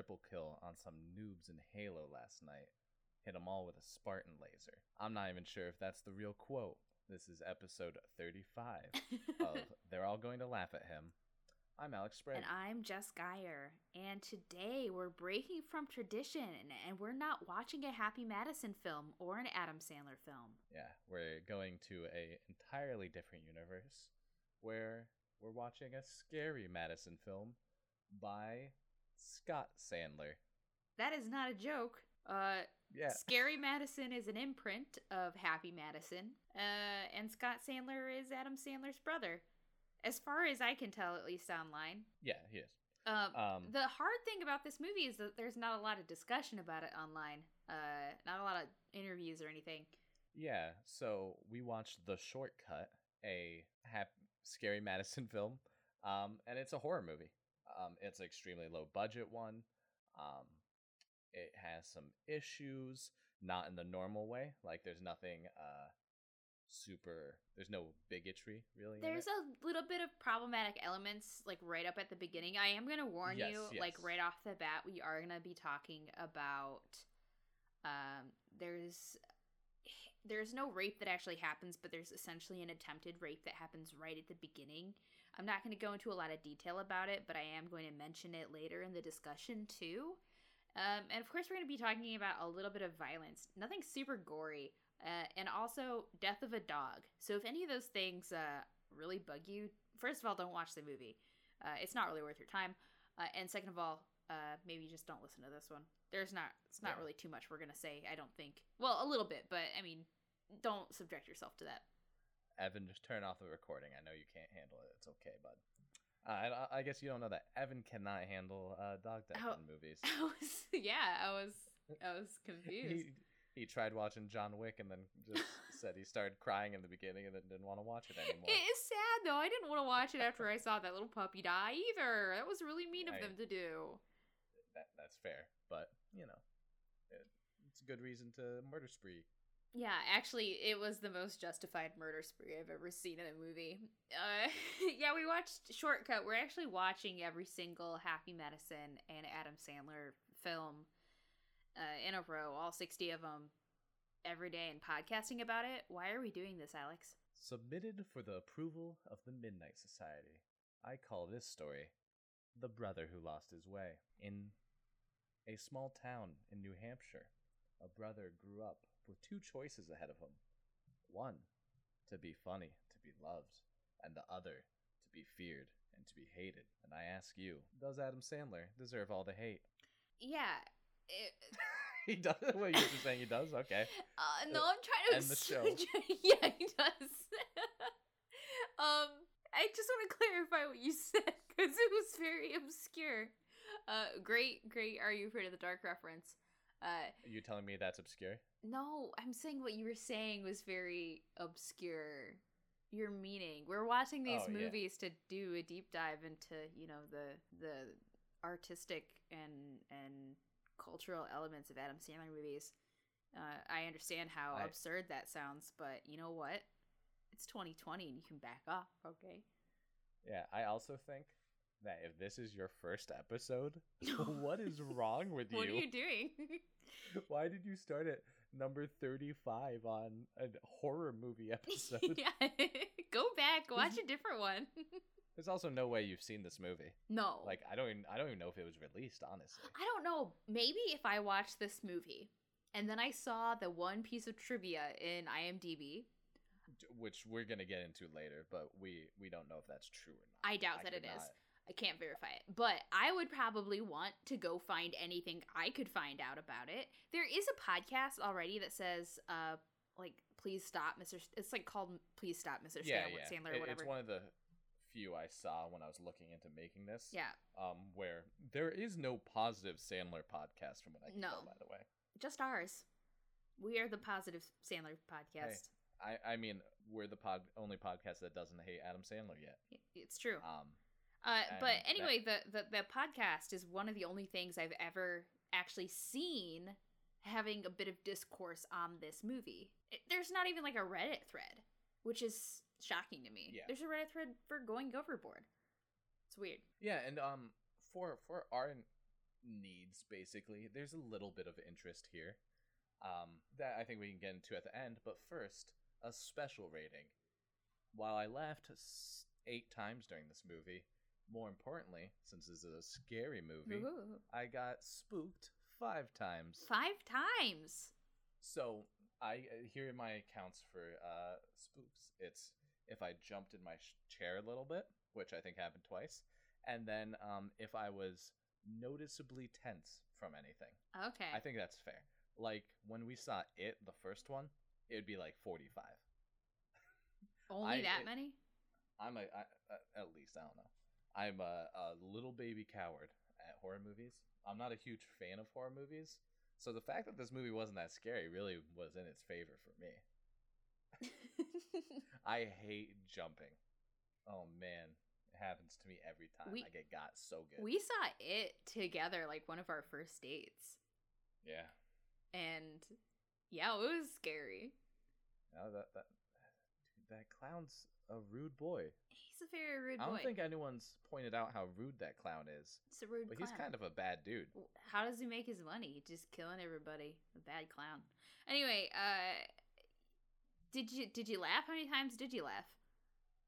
triple kill on some noobs in Halo last night. Hit them all with a Spartan laser. I'm not even sure if that's the real quote. This is episode 35 of They're All Going to Laugh at Him. I'm Alex Sprague. And I'm Jess Geyer. And today we're breaking from tradition and we're not watching a Happy Madison film or an Adam Sandler film. Yeah, we're going to a entirely different universe where we're watching a scary Madison film by Scott Sandler. That is not a joke. Uh, Yeah. Scary Madison is an imprint of Happy Madison, uh, and Scott Sandler is Adam Sandler's brother, as far as I can tell, at least online. Yeah, he is. Um, Um, the hard thing about this movie is that there's not a lot of discussion about it online. Uh, not a lot of interviews or anything. Yeah, so we watched The Shortcut, a hap- scary Madison film, um, and it's a horror movie. Um, it's an extremely low budget one. Um, it has some issues, not in the normal way. Like there's nothing uh, super. There's no bigotry really. There's a little bit of problematic elements, like right up at the beginning. I am gonna warn Yes, you, like right off the bat, we are gonna be talking about. Um, there's there's no rape that actually happens, but there's essentially an attempted rape that happens right at the beginning. I'm not going to go into a lot of detail about it, but I am going to mention it later in the discussion too. Um, and of course, we're going to be talking about a little bit of violence, nothing super gory, uh, and also death of a dog. So if any of those things uh, really bug you, first of all, don't watch the movie. Uh, it's not really worth your time. Uh, and second of all, uh, maybe just don't listen to this one. There's not, it's not Yeah. really too much we're gonna say. I don't think. Well, a little bit, but I mean, don't subject yourself to that. Evan, just turn off the recording. I know you can't handle it. It's okay, bud. Uh, I, I guess you don't know that Evan cannot handle uh, dog death Oh. in movies. I was, yeah, I was, I was confused. he he tried watching John Wick and then just said he started crying in the beginning and then didn't want to watch it anymore. It is sad though. I didn't want to watch it after I saw that little puppy die either. That was really mean of I- them to do. that, that's fair, but you know, it, it's a good reason to murder spree. Yeah, actually, it was the most justified murder spree I've ever seen in a movie. Uh, yeah, we watched Shortcut. We're actually watching every single Happy Madison and Adam Sandler film uh, in a row, all 60 of them, every day, and podcasting about it. Why are we doing this, Alex? Submitted for the approval of the Midnight Society. I call this story "The Brother Who Lost His Way." In a small town in New Hampshire, a brother grew up with two choices ahead of him: one, to be funny, to be loved, and the other, to be feared and to be hated. And I ask you, does Adam Sandler deserve all the hate? Yeah. It, he does. Wait, you're just saying he does? Okay. Uh, no, Uh, I'm trying to end the show. yeah, he does. um, I just want to clarify what you said because it was very obscure. Uh, great, great. Are you afraid of the dark reference? Uh, Are you telling me that's obscure? no, I'm saying what you were saying was very obscure. Your meaning. We're watching these Oh, yeah. movies to do a deep dive into, you know, the the artistic and and cultural elements of Adam Sandler movies. Uh, I understand how I- absurd that sounds, but you know what? It's 2020 and you can back off, okay? Yeah, I also think that if this is your first episode, what is wrong with you? What are you? doing? Why did you start at number 35 on a horror movie episode? yeah, go back, watch a different one. There's also no way you've seen this movie. no, Like I don't even I don't even know if it was released, honestly. I don't know. Maybe if I watched this movie and then I saw the one piece of trivia in IMDb, Which we're going to get into later, but we we don't know if that's true or not. I doubt that could it is. I can't verify it. But I would probably want to go find anything I could find out about it. There is a podcast already that says, uh, like, please stop, Mr. S- It's like called Please Stop, Mr. Yeah, Stan- yeah. Sandler, It- or whatever. It's one of the few I saw when I was looking into making this. yeah, Um, where there is no positive Sandler podcast from what I can tell, No. by the way. just ours. We are the Positive Sandler podcast. I, I mean, we're the pod only podcast that doesn't hate Adam Sandler yet. It's true. Um, Uh, but anyway, the, the the podcast is one of the only things I've ever actually seen having a bit of discourse on this movie. It, there's not even like a Reddit thread, which is shocking to me. Yeah. There's a Reddit thread for going overboard. It's weird. yeah, and um, for for our needs basically. There's a little bit of interest here. Um, that I think we can get into at the end, but first, a special rating. While I laughed eight times during this movie, more importantly, since this is a scary movie, Ooh. I got spooked five times. Five times. So I uh, here are my accounts for uh, spooks. It's if I jumped in my sh- chair a little bit, which I think happened twice, and then um, if I was noticeably tense from anything. Okay. I think that's fair. Like when we saw it, the first one, it would be like forty-five. Only I- that it- many? I'm a I, uh, at least I don't know. I'm a, a little baby coward at horror movies. I'm not a huge fan of horror movies, so the fact that this movie wasn't that scary really was in its favor for me. I hate jumping. Oh man, it happens to me every time. We- I get got so good. we saw it together, like one of our first dates. yeah. And yeah, it was scary. No, that that dude, that clown's a rude boy. He's a very rude boy. I don't think anyone's pointed out how rude that clown is, It's a rude but clown. he's kind of a bad dude. How does he make his money? Just killing everybody. A bad clown. Anyway, uh did you did you laugh? How many times did you laugh?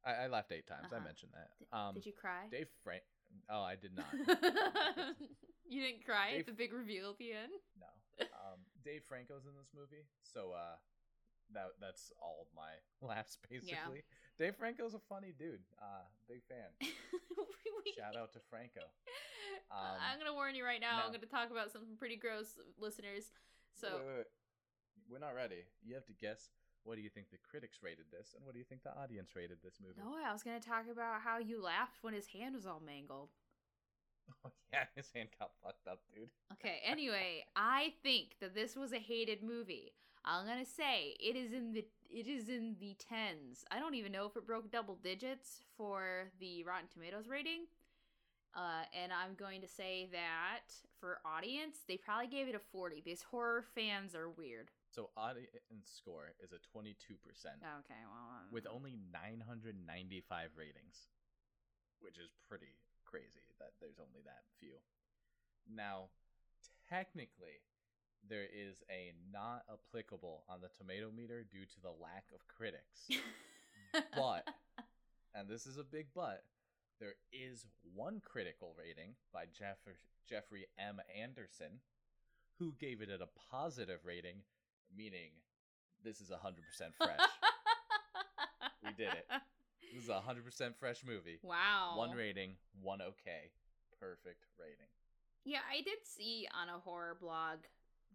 I, I laughed eight times. I Uh-huh. mentioned that. D- Um, did you cry? Dave Frank. Oh, I did not. you didn't cry Dave- at the big reveal at the end? no. Um, Dave Franco's in this movie, so uh, that that's all of my laughs basically. Dave Franco's a funny dude. Uh, big fan. We- Shout out to Franco. Uh, Um, I'm gonna warn you right now. I'm gonna talk about something pretty gross, listeners. So Wait, wait, wait. we're not ready. You have to guess. What do you think the critics rated this, and what do you think the audience rated this movie? no, I was gonna talk about how you laughed when his hand was all mangled. Oh, yeah, his hand got fucked up, dude. Okay, anyway, I think that this was a hated movie. I'm gonna say it is in the it is in the tens. I don't even know if it broke double digits for the Rotten Tomatoes rating. Uh, and I'm going to say that for audience, they probably gave it a 40 because horror fans are weird. So audience score is a 22% Okay, well, um, with only 995 ratings, which is pretty crazy that there's only that few. Now, technically, there is a not applicable on the tomato meter due to the lack of critics. but, and this is a big but, there is one critical rating by Jeff- Jeffrey M. Anderson, who gave it a positive rating, meaning this is 100% fresh. We did it. This is a 100% fresh movie. Wow. One rating, one okay. Perfect rating. Yeah, I did see on a horror blog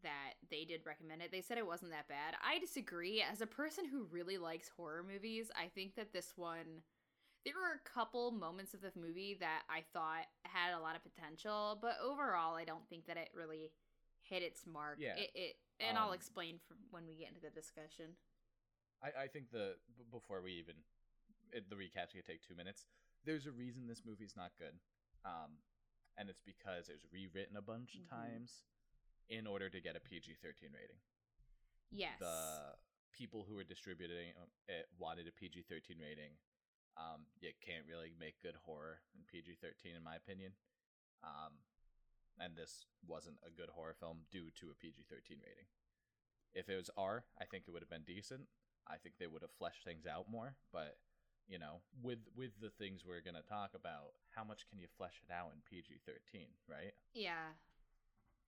that they did recommend it. They said it wasn't that bad. I disagree. As a person who really likes horror movies, I think that this one there were a couple moments of the movie that I thought had a lot of potential, but overall I don't think that it really hit its mark. Yeah. It, it and I'll Um, explain from when we get into the discussion. I, I think the b- before we even it, the recap's gonna take two minutes. There's a reason this movie's not good, um, and it's because it was rewritten a bunch of Mhm. times in order to get a PG-13 rating. Yes. The people who were distributing it wanted a PG-13 rating. Um, you can't really make good horror in PG-13, in my opinion. Um, and this wasn't a good horror film due to a PG-13 rating. If it was R, I think it would have been decent. I think they would have fleshed things out more, but you know, with with the things we're gonna talk about, how much can you flesh it out in PG thirteen, right? yeah.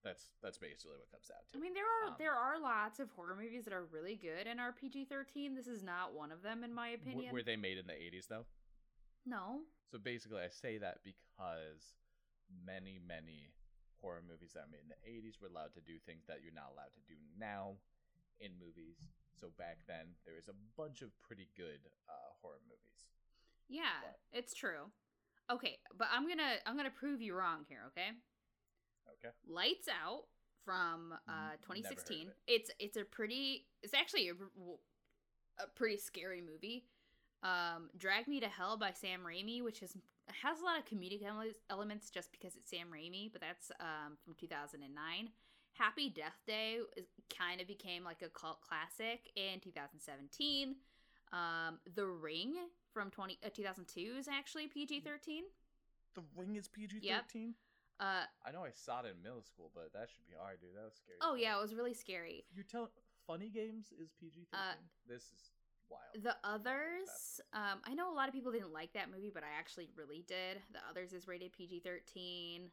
That's that's basically what comes out to. I mean, there are Um, there are lots of horror movies that are really good and are PG thirteen. This is not one of them, in my W- opinion. were they made in the eighties though? no, So basically, I say that because many many horror movies that were made in the eighties were allowed to do things that you're not allowed to do now in movies. So back then, there was a bunch of pretty good uh, horror movies. yeah, But- it's true. Okay, but I'm gonna I'm gonna prove you wrong here. Okay, Okay. Lights Out from uh, N- never heard of 2016. it. It's it's a pretty it's actually a, a pretty scary movie. Um, Drag Me to Hell by Sam Raimi, which is has a lot of comedic elements just because it's Sam Raimi, but that's um, from 2009. Happy Death Day is, kind of became like a cult classic in 2017. Um, the Ring from 20 uh, 2002 is actually PG 13. The Ring is PG thirteen. Uh, I know I saw it in middle school, but that should be hard, dude. That was scary. oh yeah, it was really scary. You tell Funny Games is PG thirteen. Uh, this is wild. The others, um, I know a lot of people didn't like that movie, but I actually really did. The others is rated PG thirteen.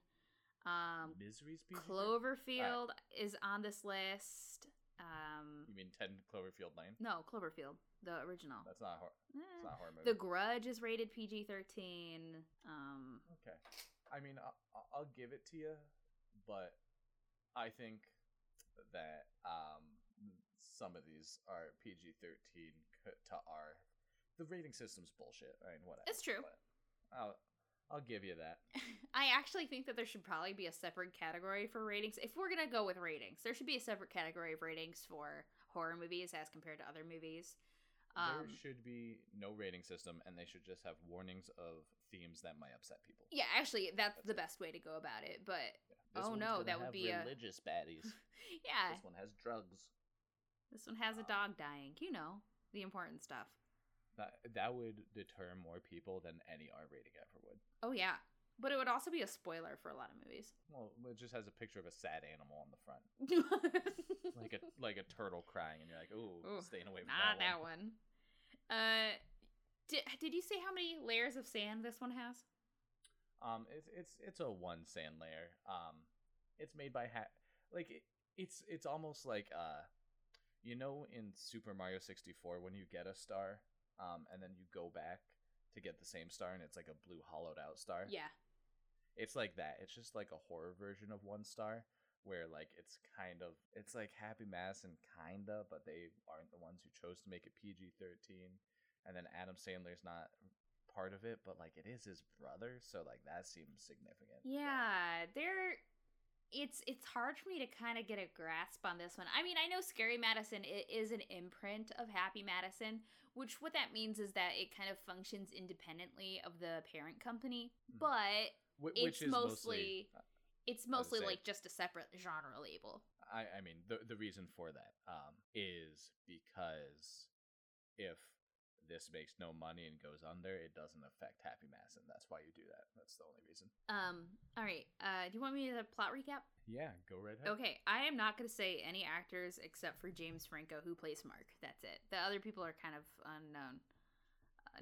Um, Misery's. Cloverfield is on this list. Um, You mean Ten Cloverfield Lane? no, Cloverfield, the original. That's not a horror. Eh. It's not a horror movie. The Grudge is rated PG thirteen. Um, Okay. I mean, I'll, I'll give it to you, but I think that um, some of these are PG 13 to R. The rating system's bullshit. I mean, whatever. It's true. but I'll, I'll give you that. I actually think that there should probably be a separate category for ratings. If we're gonna go with ratings, there should be a separate category of ratings for horror movies as compared to other movies. Um, there should be no rating system, and they should just have warnings of themes that might upset people. yeah, actually, that's, That's the it. best way to go about it. But This Oh, no, that would be a- religious baddies. yeah, This one has drugs. this one has a dog dying. You know the important stuff. That that would deter more people than any R rating ever would. Oh yeah, but it would also be a spoiler for a lot of movies. Well, it just has a picture of a sad animal on the front, like a like a turtle crying, and you're like, ooh, Ooh, staying away from Not that, that one. Uh, did did you say how many layers of sand this one has? Um, it's it's it's a one sand layer. Um, it's made by ha- like it, it's it's almost like uh, you know, in Super Mario sixty four when you get a star, um, and then you go back to get the same star, and it's like a blue hollowed out star. Yeah. It's like that. It's just like a horror version of One Star, where like it's kind of it's like Happy Madison, kinda, but they aren't the ones who chose to make it PG thirteen. And then Adam Sandler's not part of it, but like it is his brother, so like that seems significant. Yeah, there it's it's hard for me to kind of get a grasp on this one. I mean, I know Scary Madison is an imprint of Happy Madison, which what that means is that it kind of functions independently of the parent company, Mhm. but Wh- it's is mostly- it's mostly say- like just a separate genre label. I, I mean, the the reason for that um, is because if this makes no money and goes under, it doesn't affect Happy Mass, and That's why you do that. That's the only reason. Um, all right. Uh, do you want me to plot recap? Yeah, go right ahead. Okay, I am not going to say any actors except for James Franco, who plays Mark. That's it. The other people are kind of unknown.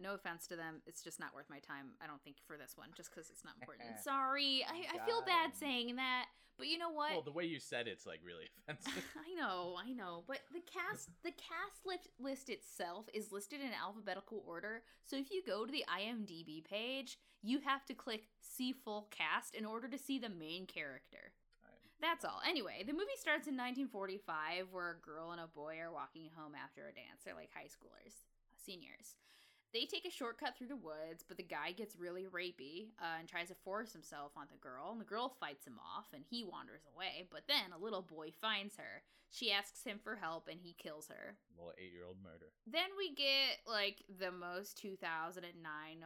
No offense to them, it's just not worth my time. I don't think for this one, just because it's not important. Sorry, I, I feel bad him. saying that, but you know what? Well, the way you said it's like really offensive. I know, I know, but the cast the cast list, list itself is listed in alphabetical order. So if you go to the IMDb page, you have to click see full cast in order to see the main character. That's all. Anyway, the movie starts in 1945 where a girl and a boy are walking home after a dance. They're like high schoolers, seniors. They take a shortcut through the woods, but the guy gets really rapey uh, and tries to force himself on the girl, and the girl fights him off, and he wanders away. But then a little boy finds her. She asks him for help, and he kills her. Little eight year old murder. Then we get like the most 2009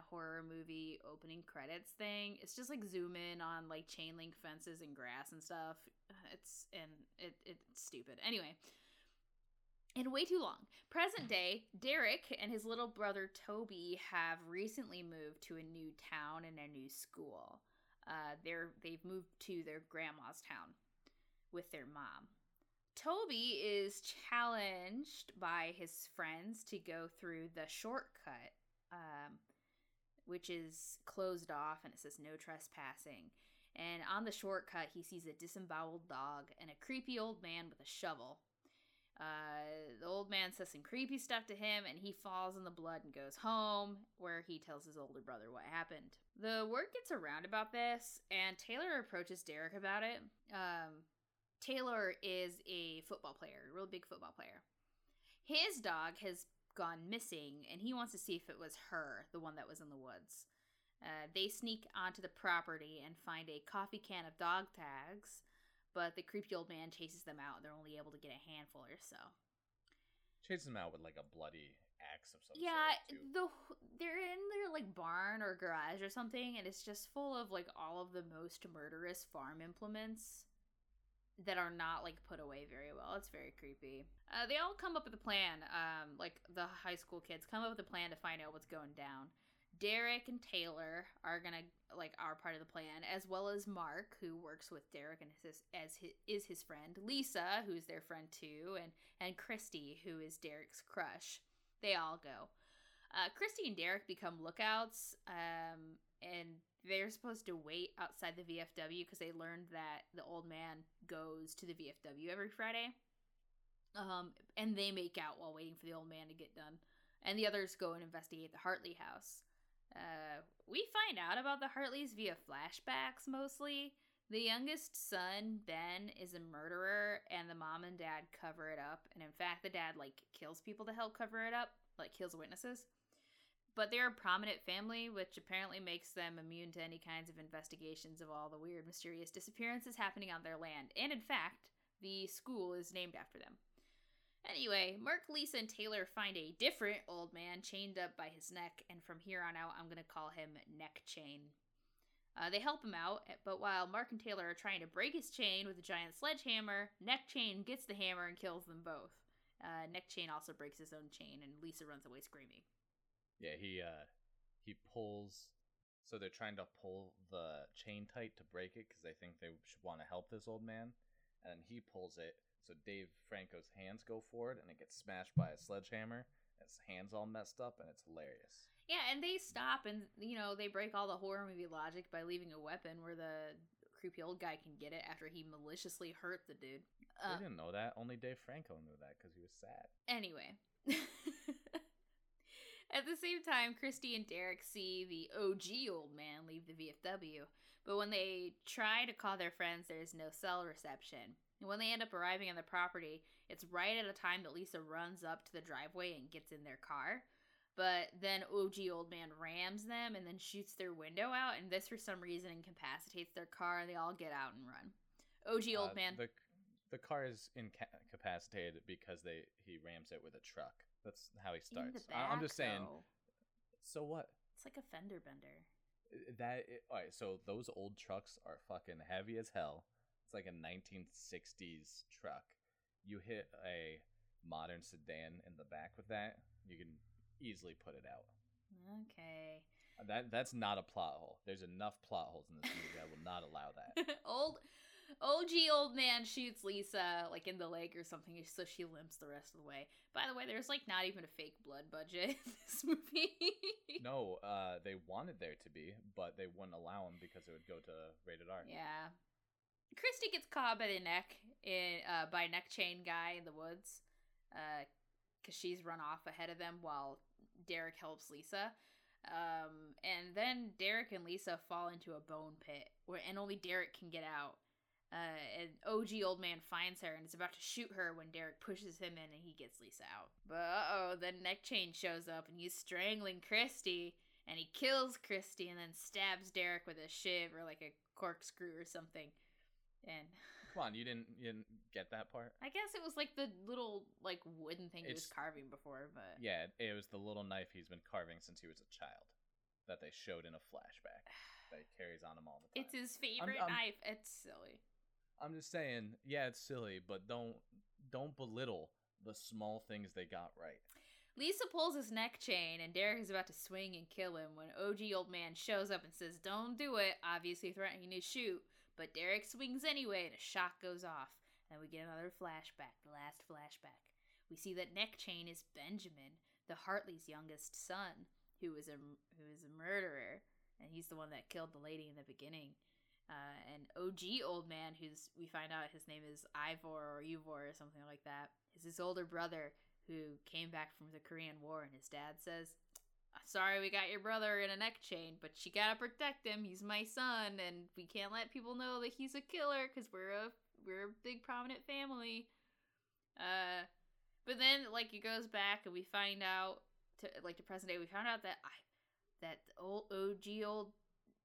horror movie opening credits thing. It's just like zoom in on like chain link fences and grass and stuff. It's and it it's stupid. Anyway, and way too long. Present day, Derek and his little brother Toby have recently moved to a new town and a new school. Uh, they're they've moved to their grandma's town with their mom. Toby is challenged by his friends to go through the shortcut, um, which is closed off and it says no trespassing. And on the shortcut, he sees a disemboweled dog and a creepy old man with a shovel. Uh, the old man says some creepy stuff to him, and he falls in the blood and goes home, where he tells his older brother what happened. The word gets around about this, and Taylor approaches Derek about it. Um, Taylor is a football player, a real big football player. His dog has gone missing, and he wants to see if it was her, the one that was in the woods. Uh, they sneak onto the property and find a coffee can of dog tags, but the creepy old man chases them out. They're only able to get a handful or so. Chases them out with like a bloody axe of some yeah, sort. too. the they're in their like barn or garage or something, and it's just full of like all of the most murderous farm implements that are not like put away very well. It's very creepy. Uh, they all come up with a plan. Um, like the high school kids come up with a plan to find out what's going down. Derek and Taylor are gonna like are part of the plan, as well as Mark, who works with Derek and his, as his, is his friend. Lisa, who's their friend too, and and Christy, who is Derek's crush. They all go. Uh, Christy and Derek become lookouts, um, and they're supposed to wait outside the VFW because they learned that the old man goes to the VFW every Friday. Um, and they make out while waiting for the old man to get done. And the others go and investigate the Hartley house. Uh, we find out about the Hartleys via flashbacks mostly. The youngest son, Ben, is a murderer, and the mom and dad cover it up. And in fact, the dad, like, kills people to help cover it up, like, kills witnesses. But they're a prominent family, which apparently makes them immune to any kinds of investigations of all the weird, mysterious disappearances happening on their land. And in fact, the school is named after them. Anyway, Mark, Lisa, and Taylor find a different old man chained up by his neck, and from here on out, I'm going to call him Neck Chain. Uh, they help him out, but while Mark and Taylor are trying to break his chain with a giant sledgehammer, Neck Chain gets the hammer and kills them both. Uh, Neck Chain also breaks his own chain, and Lisa runs away screaming. Yeah, he uh he pulls. So they're trying to pull the chain tight to break it because they think they should want to help this old man, and he pulls it. So Dave Franco's hands go forward, and it gets smashed by a sledgehammer. His hands all messed up, and it's hilarious. Yeah, and they stop and you know they break all the horror movie logic by leaving a weapon where the creepy old guy can get it after he maliciously hurt the dude. Uh, we didn't know that. Only Dave Franco knew that because he was sad. Anyway. At the same time, Christy and Derek see the OG old man leave the VFW, but when they try to call their friends, there's no cell reception. And when they end up arriving on the property, it's right at a time that Lisa runs up to the driveway and gets in their car. But then OG old man rams them and then shoots their window out, and this for some reason incapacitates their car, and they all get out and run. OG old Uh, man. The the car is incapacitated because they he rams it with a truck. That's how he starts. I- I'm just saying. though. So what? It's like a fender bender. That all right. So those old trucks are fucking heavy as hell. It's like a 1960s truck. You hit a modern sedan in the back with that, you can easily put it out. Okay. That that's not a plot hole. There's enough plot holes in this movie. I will not allow that. old OG old man shoots Lisa like in the leg or something, so she limps the rest of the way. By the way, there's like not even a fake blood budget in this movie. No, uh, they wanted there to be, but they wouldn't allow them because it would go to rated R. Yeah. Christy gets caught by the neck in uh, by neck chain guy in the woods, because she's run off ahead of them while Derek helps Lisa. Um, and then Derek and Lisa fall into a bone pit, where and only Derek can get out. Uh, and OG old man finds her and is about to shoot her when Derek pushes him in and he gets Lisa out. But uh oh, then neck chain shows up and he's strangling Christy and he kills Christy and then stabs Derek with a shiv or like a corkscrew or something. And Come on, you didn't you didn't get that part? I guess it was like the little like wooden thing he was It's- carving before, but Yeah, it was the little knife he's been carving since he was a child that they showed in a flashback that he carries on him all the time. it's his favorite I'm- knife. It's silly. I'm just saying, yeah, it's silly, but don't don't belittle the small things they got right. Lisa pulls his neck chain, and Derek is about to swing and kill him when OG old man shows up and says, Don't do it, obviously threatening to shoot. But Derek swings anyway, and a shot goes off. And we get another flashback, the last flashback. We see that neck chain is Benjamin, the Hartley's youngest son, who is a who is a murderer, and he's the one that killed the lady in the beginning. Uh, and OG old man, who's we find out his name is Ivor or Ivor or something like that, is his older brother who came back from the Korean War, and his dad says, "Sorry, we got your brother in a neck chain, but you gotta protect him. He's my son, and we can't let people know that he's a killer because we're a we're a big prominent family." Uh, but then like it goes back, and we find out to like to present day, we found out that I that old OG old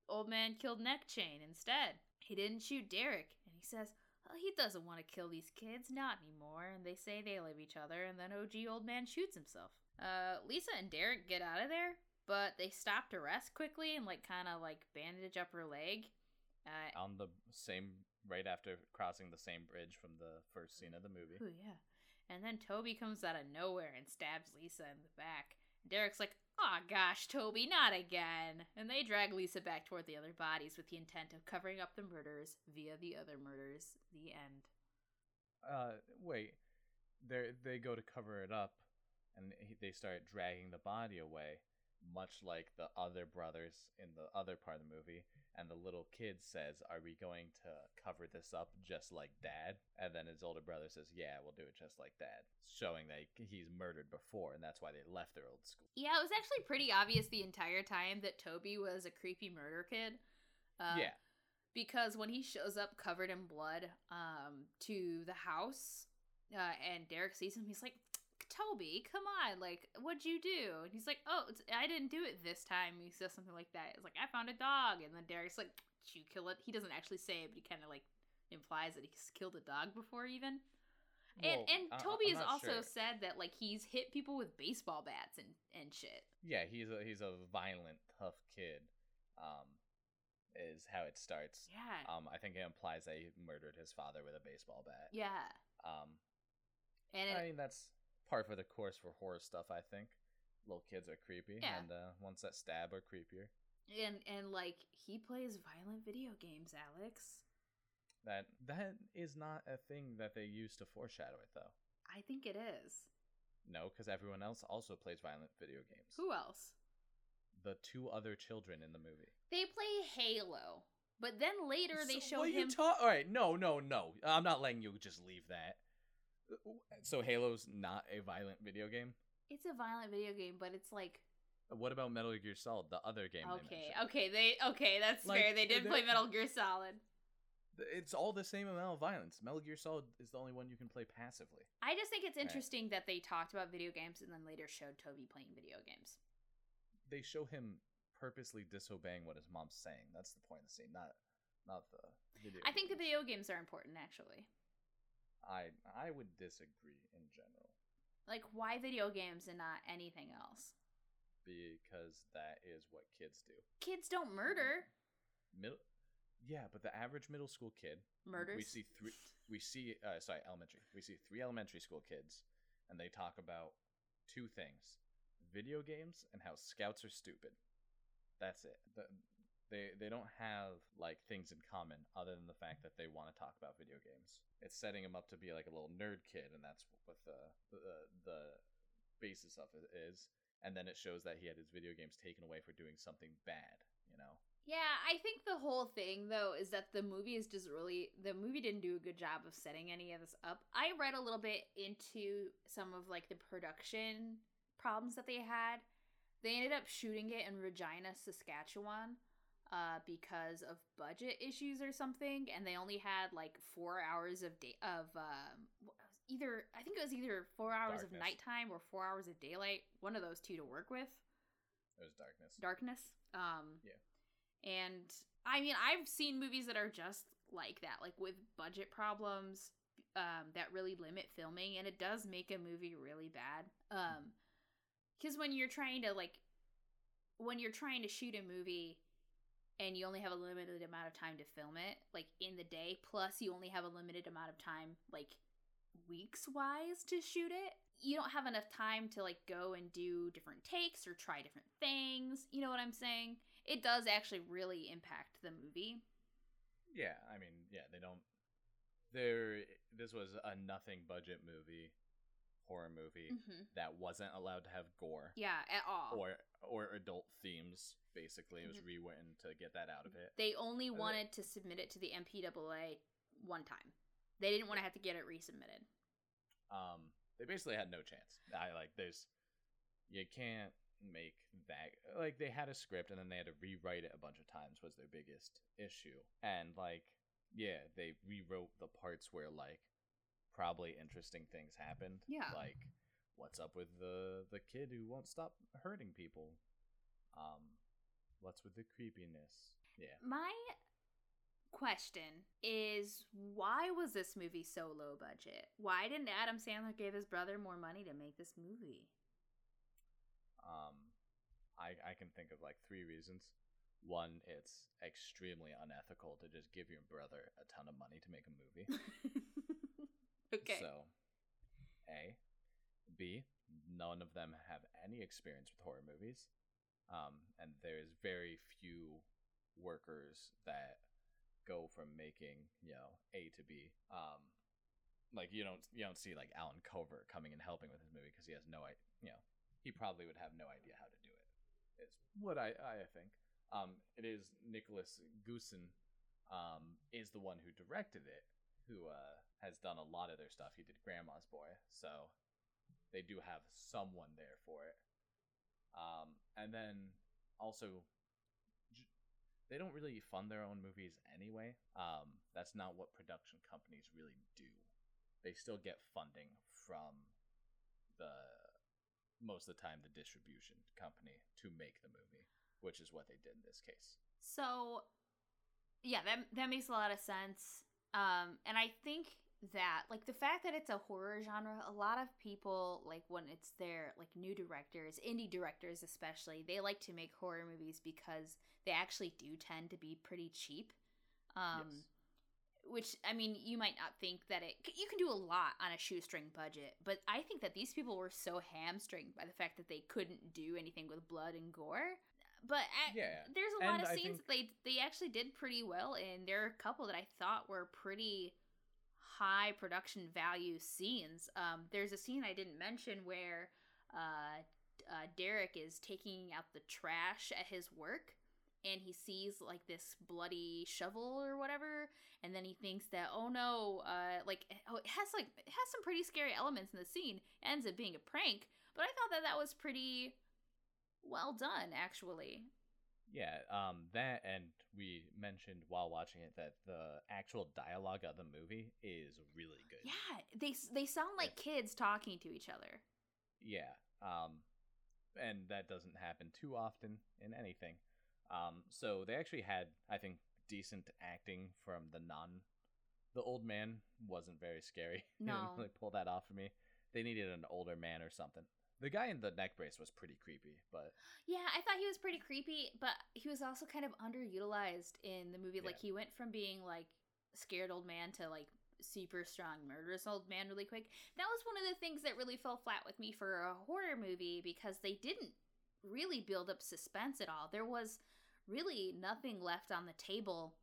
old man killed neck chain instead. He didn't shoot Derek, and he says, well, he doesn't want to kill these kids, not anymore. And they say they love each other, and then OG old man shoots himself. Uh, Lisa and Derek get out of there, but they stop to rest quickly and like kind of like bandage up her leg. Uh, On the same right after crossing the same bridge from the first scene of the movie. Ooh, yeah. And then Toby comes out of nowhere and stabs Lisa in the back. Derek's like, oh gosh, Toby, not again. And they drag Lisa back toward the other bodies with the intent of covering up the murders via the other murders. The end. Uh, wait. They they go to cover it up, and he- they start dragging the body away, much like the other brothers in the other part of the movie. And the little kid says, "Are we going to cover this up just like Dad?" And then his older brother says, "Yeah, we'll do it just like Dad," showing that he's murdered before, and that's why they left their old school. Yeah, it was actually pretty obvious the entire time that Toby was a creepy murder kid. Uh, yeah, because when he shows up covered in blood um to the house uh, and Derek sees him he's like Toby come on like what'd you do and he's like oh it's, I didn't do it this time he says something like that it's like I found a dog and then Derek's like did you kill it he doesn't actually say it but he kind of like implies that he's killed a dog before even and Well, and I- Toby has also sure. said that like he's hit people with baseball bats and and shit Yeah, he's a he's a violent, tough kid. Um, is how it starts. yeah Um, I think it implies that he murdered his father with a baseball bat. yeah Um, and it, I mean that's par for the course for horror stuff. I think little kids are creepy, Yeah. and uh, ones that stab are creepier. and and like he plays violent video games alex That that is not a thing that they use to foreshadow it, though. i think it is No, because everyone else also plays violent video games. who else The two other children in the movie. they play halo but then later they show what him You ta- All right, no, no, no. I'm not letting you just leave that. So Halo's not a violent video game. it's a violent video game but it's like What about Metal Gear Solid, the other game? okay mentioned? okay they okay that's Like, fair they did play metal gear solid It's all the same amount of violence. Metal Gear Solid is the only one you can play passively. i just think it's Right. interesting that they talked about video games and then later showed toby playing video games They show him purposely disobeying what his mom's saying. That's the point of the scene, not not the video. i think the video games are important actually I I would disagree in general like why video games and not anything else because that is what kids do. kids don't murder Middle, yeah, but the average middle school kid murders We see three. We see. Uh, sorry, elementary. We see three elementary school kids, and they talk about two things: video games and how scouts are stupid. That's it. The, they they don't have like things in common other than the fact that they want to talk about video games. It's setting him up to be like a little nerd kid, and that's what the the the basis of it is. And then it shows that he had his video games taken away for doing something bad. You know. Yeah, I think the whole thing though is that the movie is just really the movie didn't do a good job of setting any of this up. I read a little bit into some of like the production problems that they had. They ended up shooting it in Regina, Saskatchewan, uh, because of budget issues or something, and they only had like four hours of day of um, either I think it was either four hours of nighttime or four hours of daylight, one of those two to work with It was darkness. darkness. Um, Yeah. And I mean, I've seen movies that are just like that, like with budget problems um, that really limit filming, and it does make a movie really bad. Um, because when you're trying to like, when you're trying to shoot a movie and you only have a limited amount of time to film it, like in the day, plus you only have a limited amount of time, like weeks wise, to shoot it, you don't have enough time to like go and do different takes or try different things. You know what I'm saying? It does actually really impact the movie. Yeah, I mean, yeah, they don't. There, this was a nothing budget movie, horror movie hmm that wasn't allowed to have gore Yeah, at all. or or adult themes. Basically, it was rewritten to get that out of it. they only wanted to submit it to the MPAA one time. They didn't want to have to get it resubmitted. Um, they basically had no chance. I like there's, you can't make that like they had a script and then they had to rewrite it a bunch of times was their biggest issue and like yeah they rewrote the parts where like probably interesting things happened Yeah. like what's up with the the kid who won't stop hurting people um what's with the creepiness yeah My question is why was this movie so low budget? Why didn't Adam Sandler give his brother more money to make this movie? Um, I I can think of like three reasons. One, it's extremely unethical to just give your brother a ton of money to make a movie. okay. So, A. B, none of them have any experience with horror movies. Um, and there's very few workers that go from making, you know, A to B. Um, like you don't you don't see like Allen Covert coming and helping with his movie because he has no idea. You know, he probably would have no idea how to do it. Is what I I think. Um, it is Nicholaus Goossen, um, is the one who directed it, who uh, has done a lot of their stuff. He did Grandma's Boy, so they do have someone there for it. Um, and then also, they don't really fund their own movies anyway. Um, that's not what production companies really do. They still get funding from the most of the time the distribution company to make the movie, which is what they did in this case. So, yeah, that that makes a lot of sense. Um, and I think that like the fact that it's a horror genre, a lot of people like when it's their like new directors, indie directors especially, they like to make horror movies because they actually do tend to be pretty cheap. Um, Yes. which I mean, you might not think that it you can do a lot on a shoestring budget, but I think that these people were so hamstringed by the fact that they couldn't do anything with blood and gore. But a- Yeah, there's a lot and of scenes think- that they they actually did pretty well in. There are a couple that I thought were pretty high production value scenes. Um, there's a scene I didn't mention where uh, uh, Derek is taking out the trash at his work, and he sees like this bloody shovel or whatever, and then he thinks that oh no, uh, like oh, it has like it has some pretty scary elements in the scene. It ends up being a prank, but I thought that that was pretty well done actually. Yeah, um, that and we mentioned while watching it that the actual dialogue of the movie is really good. Yeah, they they sound like kids talking to each other. Yeah. Um, and that doesn't happen too often in anything. Um, so they actually had, I think, decent acting from the non. The old man wasn't very scary. No. didn't really pull that off for me. They needed an older man or something. The guy in the neck brace was pretty creepy, but Yeah, I thought he was pretty creepy, but he was also kind of underutilized in the movie. Like he went from being like scared old man to like super strong murderous old man really quick. That was one of the things that really fell flat with me for a horror movie because they didn't really build up suspense at all. There was really nothing left on the table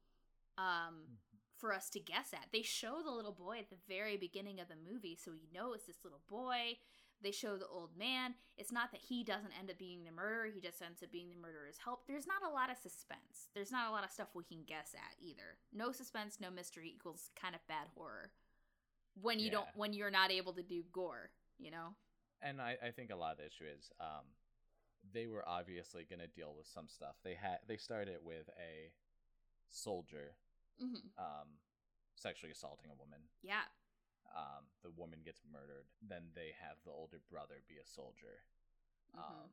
um for us to guess at. They show the little boy at the very beginning of the movie, so we know it's this little boy. They show the old man. It's not that he doesn't end up being the murderer, he just ends up being the murderer's help. There's not a lot of suspense. There's not a lot of stuff we can guess at either. No suspense, no mystery equals kind of bad horror. When you don't when you're not able to do gore, you know? and I, I think a lot of the issue is um, they were obviously going to deal with some stuff. They had they started with a soldier Mhm. um, sexually assaulting a woman. Yeah. Um, the woman gets murdered. Then they have the older brother be a soldier. Mhm. Um,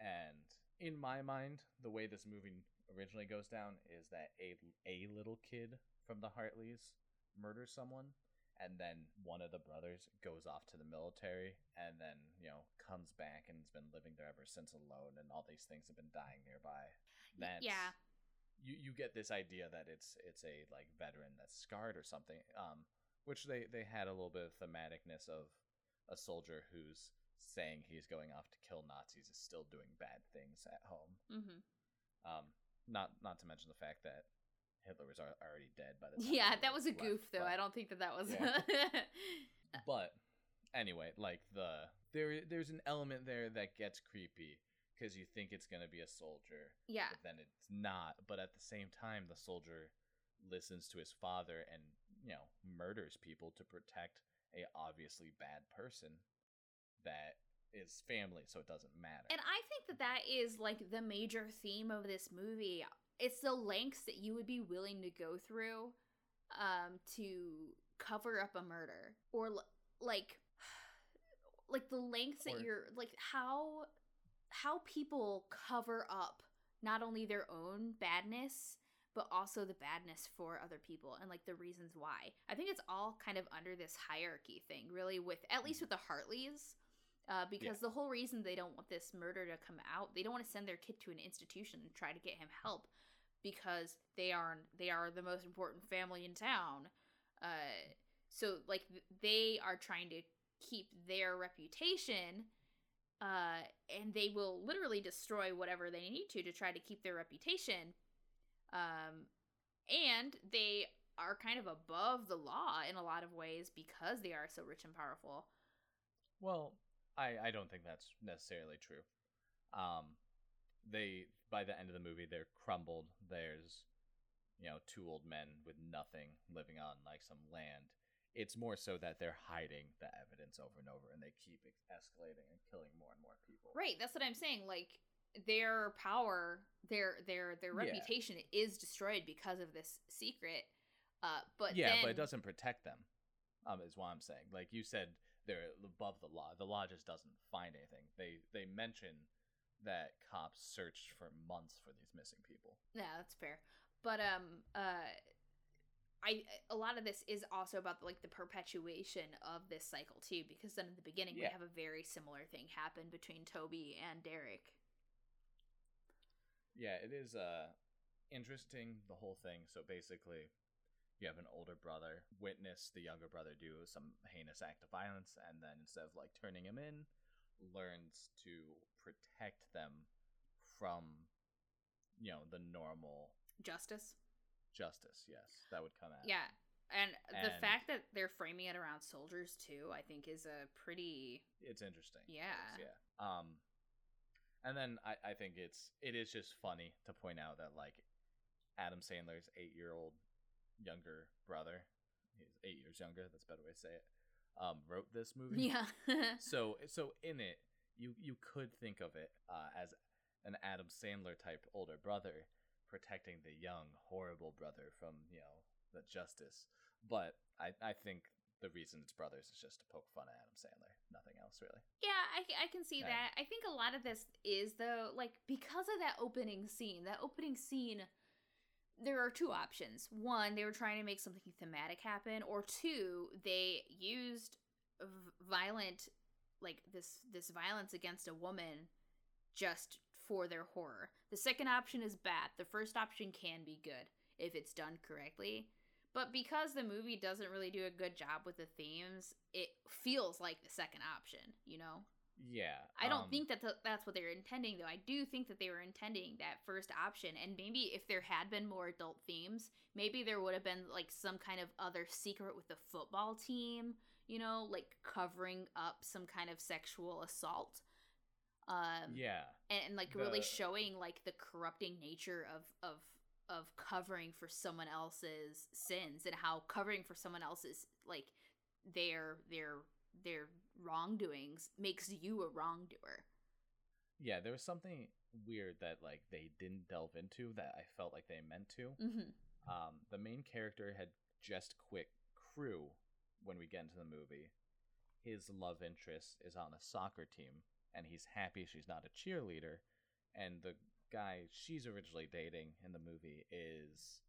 and in my mind, the way this movie originally goes down is that a a little kid from the Hartleys murders someone, and then one of the brothers goes off to the military, and then you know comes back and has been living there ever since alone, and all these things have been dying nearby. That's, yeah. you you get this idea that it's it's a like veteran that's scarred or something um which they they had a little bit of thematicness of a soldier who's saying he's going off to kill nazis is still doing bad things at home Mhm. um not not to mention the fact that hitler was already dead by the time Yeah, that was a left, goof though. but- I don't think that that was Yeah. but anyway like the there there's an element there that gets creepy because you think it's gonna be a soldier Yeah. but then it's not. But at the same time, the soldier listens to his father and you know murders people to protect a obviously bad person that is family, so it doesn't matter. And I think that that is like the major theme of this movie. It's the lengths that you would be willing to go through um to cover up a murder or l- like like the lengths that you're like how how people cover up not only their own badness but also the badness for other people and like the reasons why. I think it's all kind of under this hierarchy thing, really, with at least with the Hartleys, uh, because the whole reason they don't want this murder to come out, they don't want to send their kid to an institution and try to get him help, because they are they are the most important family in town. Uh, so like they are trying to keep their reputation uh, and they will literally destroy whatever they need to to try to keep their reputation um, and they are kind of above the law in a lot of ways because they are so rich and powerful Well, I I don't think that's necessarily true. Um, they by the end of the movie they're crumbled. There's you know two old men with nothing living on like some land. It's more so that they're hiding the evidence over and over, and they keep escalating and killing more and more people. right that's what i'm saying like their power their their their Yeah. reputation is destroyed because of this secret uh but yeah, then, but it doesn't protect them. Um, is what I'm saying. Like you said, they're above the law. The law just doesn't find anything. They they mention that cops searched for months for these missing people. Yeah, that's fair. But um uh I a lot of this is also about like the perpetuation of this cycle too because then in the beginning we have a very similar thing happen between Toby and Derek. Yeah, it is uh interesting the whole thing. So basically, you have an older brother witness the younger brother do some heinous act of violence, and then instead of like turning him in, learns to protect them from, you know, the normal Justice. justice. Yes, that would come out. Yeah. And, the fact that they're framing it around soldiers too, I think is a pretty it's interesting. Yeah. is, yeah. Um, and then I, I think it's it is just funny to point out that like Adam Sandler's eight year old younger brother, he's eight years younger. That's a better way to say it. Um, wrote this movie. Yeah. So so in it, you you could think of it uh, as an Adam Sandler type older brother protecting the young horrible brother from you know the justice. But I I think the reason it's brothers is just to poke fun at Adam Sandler. Nothing else really. Yeah, I, I can see Yeah. that. I think a lot of this is though, like because of that opening scene. That opening scene, there are two options. One, they were trying to make something thematic happen, or two, they used violent, like this this violence against a woman, just for their horror. The second option is bad. The first option can be good if it's done correctly. But because the movie doesn't really do a good job with the themes, it feels like the second option, you know? Yeah. I don't um, think that th- that's what they were intending, though. I do think that they were intending that first option. And maybe if there had been more adult themes, maybe there would have been like some kind of other secret with the football team, you know, like covering up some kind of sexual assault. Um, Yeah. and, and like really showing like the corrupting nature of of of covering for someone else's sins and how covering for someone else's like their their their wrongdoings makes you a wrongdoer Yeah, there was something weird that like they didn't delve into that I felt like they meant to. mm-hmm. Um, the main character had just quit crew when we get into the movie. His love interest is on a soccer team, and he's happy she's not a cheerleader. And the guy she's originally dating in the movie is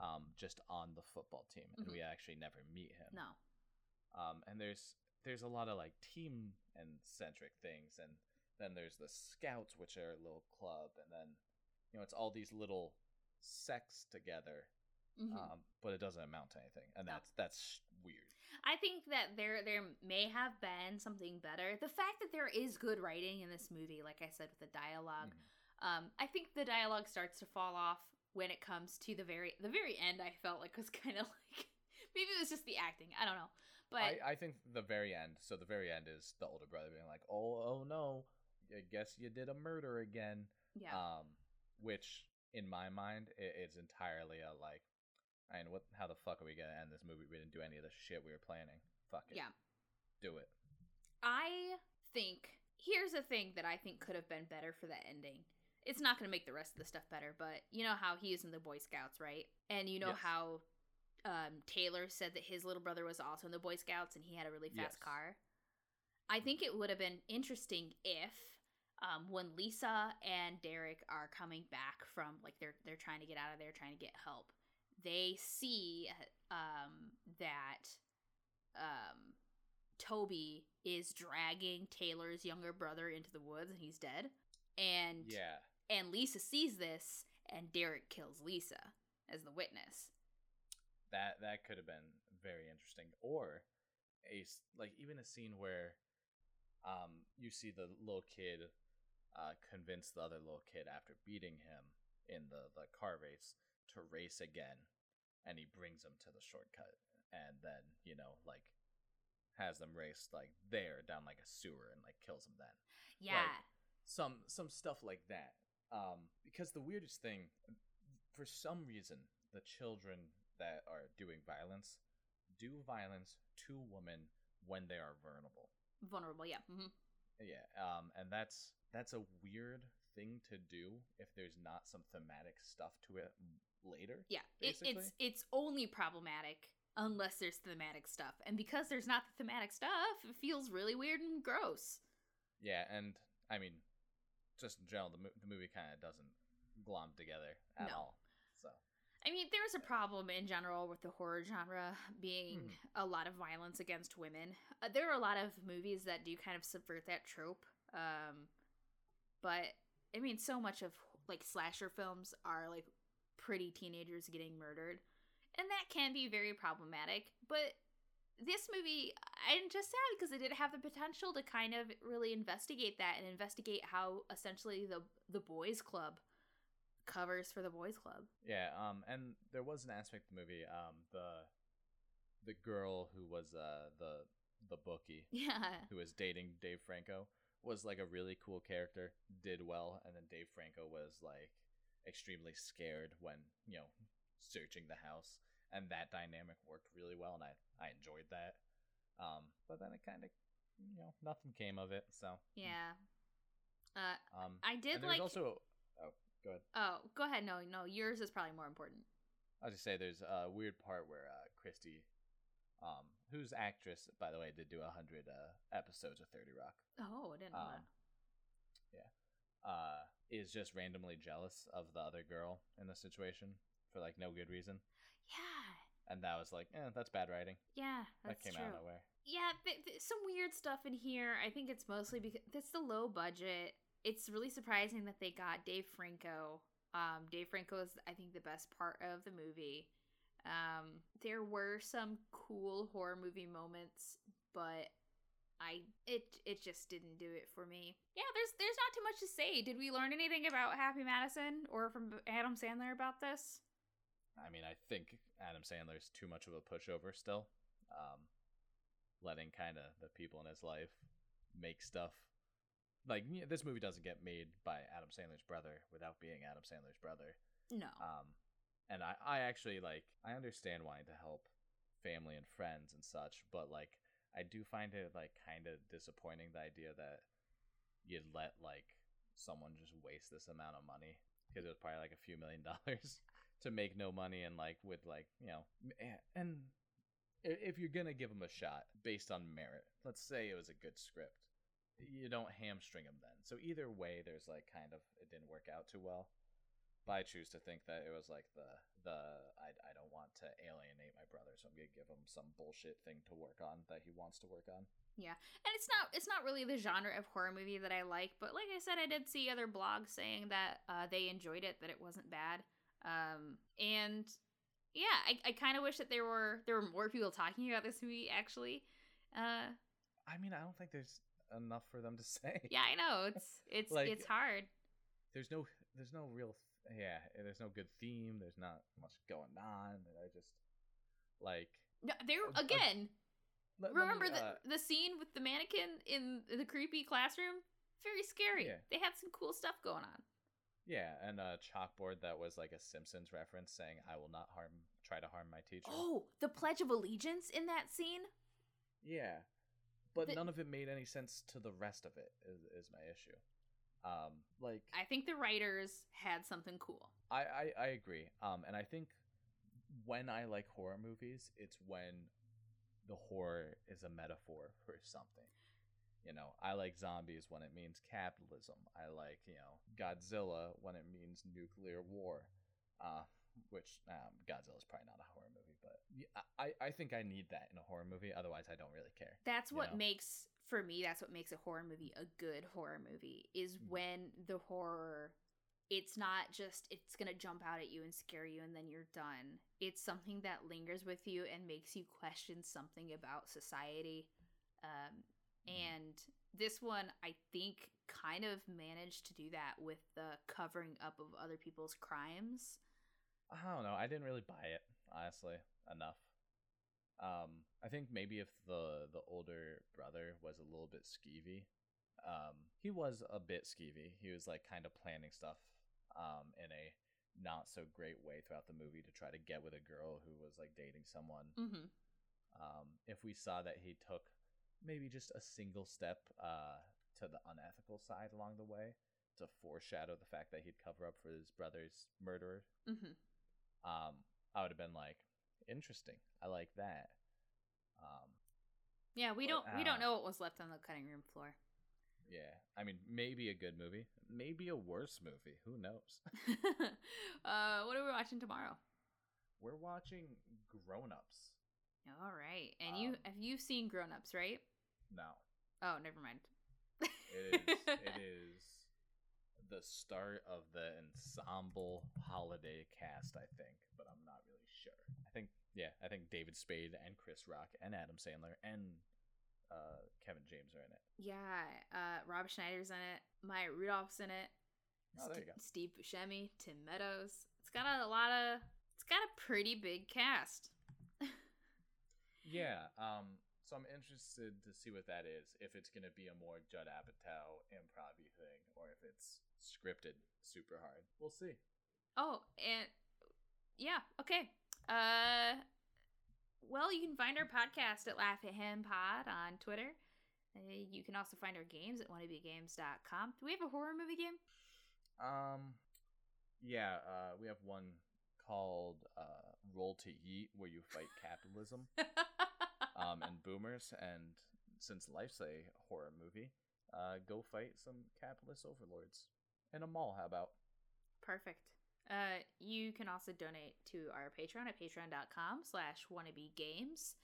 um, just on the football team, and Mhm. we actually never meet him. no um, and there's there's a lot of like team and centric things and then there's the scouts which are a little club and then you know it's all these little sects together Mhm. um, but it doesn't amount to anything and No. that's that's weird i think that there there may have been something better the fact that there is good writing in this movie like i said with the dialogue Mhm. Um, I think the dialogue starts to fall off when it comes to the very the very end. I felt like was kind of like maybe it was just the acting. I don't know, but I, I think the very end so the very end is the older brother being like oh oh no i guess you did a murder again yeah, um, which in my mind is entirely a like I mean, what? How the fuck are we gonna end this movie? We didn't do any of the shit we were planning. Fuck it. yeah. Do it. I think here's a thing that I think could have been better for that ending. It's not going to make the rest of the stuff better, but you know how he is in the Boy Scouts, right? And you know Yes. how um, Taylor said that his little brother was also in the Boy Scouts and he had a really fast Yes. car. I think it would have been interesting if um, when Lisa and Derek are coming back from like they're they're trying to get out of there, trying to get help, they see um, that um, Toby is dragging Taylor's younger brother into the woods and he's dead. And Yeah. And Lisa sees this and Derek kills Lisa as the witness. That that could have been very interesting. Or a like even a scene where um you see the little kid uh convince the other little kid after beating him in the the car race to race again and he brings them to the shortcut and then you know like has them race like there down like a sewer and like kills them then Yeah. some some stuff like that um because the weirdest thing for some reason the children that are doing violence do violence to women when they are vulnerable Vulnerable. Yeah. hmm yeah um and that's that's a weird thing to do if there's not some thematic stuff to it later Yeah. It, it's it's only problematic unless there's thematic stuff, and because there's not the thematic stuff, it feels really weird and gross. yeah and i mean just in general the, mo- the movie kind of doesn't glom together at No. all so I mean, there's a problem in general with the horror genre being Mhm. a lot of violence against women. Uh, there are a lot of movies that do kind of subvert that trope. Um, but I mean, so much of like slasher films are like pretty teenagers getting murdered, and that can be very problematic. But this movie, I'm just sad because it didn't have the potential to kind of really investigate that and investigate how essentially the the boys' club covers for the boys' club. Yeah, um, and there was an aspect of the movie, um, the the girl who was uh the the bookie Yeah. who was dating Dave Franco was like a really cool character, did well, and then Dave Franco was like extremely scared when you know searching the house, and that dynamic worked really well, and I I enjoyed that. Um, but then it kind of you know nothing came of it, so Yeah. Uh, um, I did like. also oh go ahead. Oh, go ahead. No, no, yours is probably more important. I'll just say there's a weird part where uh, Christy, um, whose actress, by the way, did do a hundred uh, episodes of Thirty Rock, Oh, I didn't know Um, uh, is just randomly jealous of the other girl in the situation for like no good reason, that. Yeah. and that was like, eh, that's bad writing. Yeah, that's that came true. out of nowhere. Yeah, th- th- some weird stuff in here. I think it's mostly because it's the low budget. It's really surprising that they got Dave Franco. Um, Dave Franco is, I think, the best part of the movie. Um, there were some cool horror movie moments, but I it it just didn't do it for me. Yeah, there's there's not too much to say. Did we learn anything about Happy Madison or from Adam Sandler about this? I mean, I think Adam Sandler's too much of a pushover still, um, letting kind of the people in his life make stuff. Like yeah, this movie doesn't get made by Adam Sandler's brother without being Adam Sandler's brother. No. Um, and I, I actually like I understand wanting to help family and friends and such, but like I do find it like kind of disappointing the idea that you'd let like someone just waste this amount of money because it was probably like a few million dollars to make no money and like with like you know and if you're gonna give them a shot based on merit, let's say it was a good script, you don't hamstring them then. So either way, there's like kind of it didn't work out too well. But I choose to think that it was like the the I, I don't want to alienate my brother, so I'm gonna give him some bullshit thing to work on that he wants to work on. Yeah and it's not it's not really the genre of horror movie that I like, but like I said, I did see other blogs saying that uh, they enjoyed it, that it wasn't bad. Um, and yeah, I, I kind of wish that there were there were more people talking about this movie. Actually, uh, I mean, I don't think there's enough for them to say. yeah, I know it's it's Like- it's hard. There's no there's no real yeah, there's no good theme. There's not much going on. I just like No, there Uh, uh, again. let- let me, remember the uh, the scene with the mannequin in the creepy classroom? Very scary. Yeah. They had some cool stuff going on. Yeah, and a chalkboard that was like a Simpsons reference saying "I will not harm, try to harm my teacher." Oh, the Pledge of Allegiance in that scene. Yeah, but The- none of it made any sense to the rest of it. Is is my issue. Um, like I think the writers had something cool. I, I I agree. Um, and I think when I like horror movies, it's when the horror is a metaphor for something. You know, I like zombies when it means capitalism. I like you know Godzilla when it means nuclear war. Uh, which um, is probably not a horror movie, but I, I think I need that in a horror movie. Otherwise, I don't really care. That's what know? makes for me that's what makes a horror movie a good horror movie is Mhm. when the horror it's not just it's gonna jump out at you and scare you and then you're done. It's something that lingers with you and makes you question something about society. Um, and this one, I think, kind of managed to do that with the covering up of other people's crimes. I don't know. I didn't really buy it, honestly, enough. Um, I think maybe if the the older brother was a little bit skeevy, um, he was a bit skeevy. He was like kind of planning stuff um, in a not so great way throughout the movie to try to get with a girl who was like dating someone. Mm-hmm. Um, if we saw that he took maybe just a single step uh, to the unethical side along the way to foreshadow the fact that he'd cover up for his brother's murderer, Mm-hmm. um, I would have been like, interesting. I like that. Um, Yeah, we But, don't we don't uh, know what was left on the cutting room floor. yeah, I mean, maybe a good movie, maybe a worse movie. Who knows? uh, what are we watching tomorrow? We're watching Grown Ups. All right, and you Um, have you seen Grown Ups, right? No, Oh, never mind. it is. it is the start of the ensemble holiday cast, I think, but I'm not really sure. I think, yeah, I think David Spade and Chris Rock and Adam Sandler and uh, Kevin James are in it. Yeah, uh, Rob Schneider's in it. Maya Rudolph's in it. Oh, there you go. Steve Buscemi, Tim Meadows. It's got a lot of. It's got a pretty big cast. Yeah, um, so I'm interested to see what that is. If it's gonna be a more Judd Apatow improv thing, or if it's scripted super hard. We'll see. Oh, and yeah, okay. Uh, well, you can find our podcast at Laugh at Him Pod on Twitter. Uh, you can also find our games at wannabegames.com. Do we have a horror movie game? Um, yeah, uh, we have one called uh, Roll to Eat, where you fight capitalism um, and boomers. And since life's a horror movie, uh, go fight some capitalist overlords in a mall. How about? Perfect. Uh, you can also donate to our Patreon at patreon.com slash wannabegames.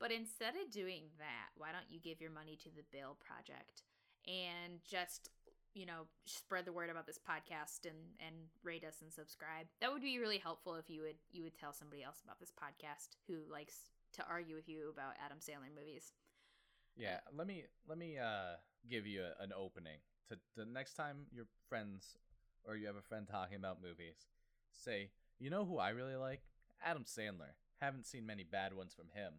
But instead of doing that, why don't you give your money to the Bail Project and just, you know, spread the word about this podcast and, and rate us and subscribe. That would be really helpful if you would you would tell somebody else about this podcast who likes to argue with you about Adam Sandler movies. Yeah, let me let me uh give you a, an opening to the next time your friends or you have a friend talking about movies. Say, you know who I really like? Adam Sandler. Haven't seen many bad ones from him,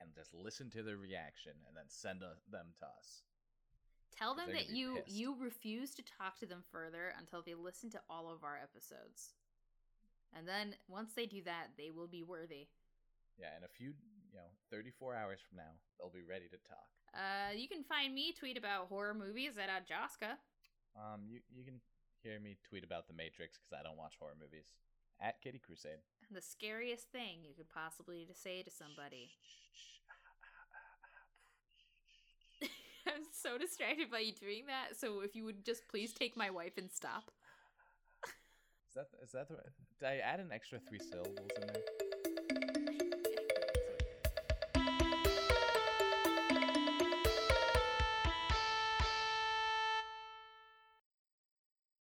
and just listen to their reaction and then send a, them to us. Tell them that you pissed. you refuse to talk to them further until they listen to all of our episodes. And then once they do that, they will be worthy. Yeah, in a few, you know, 34 hours from now, they'll be ready to talk. Uh, you can find me tweet about horror movies at Joska. Um, you you can hear me tweet about The Matrix because I don't watch horror movies. At Kitty Crusade. The scariest thing you could possibly to say to somebody. I'm so distracted by you doing that. So if you would just please take my wife and stop. Is that is that the? Did I add an extra three syllables in there?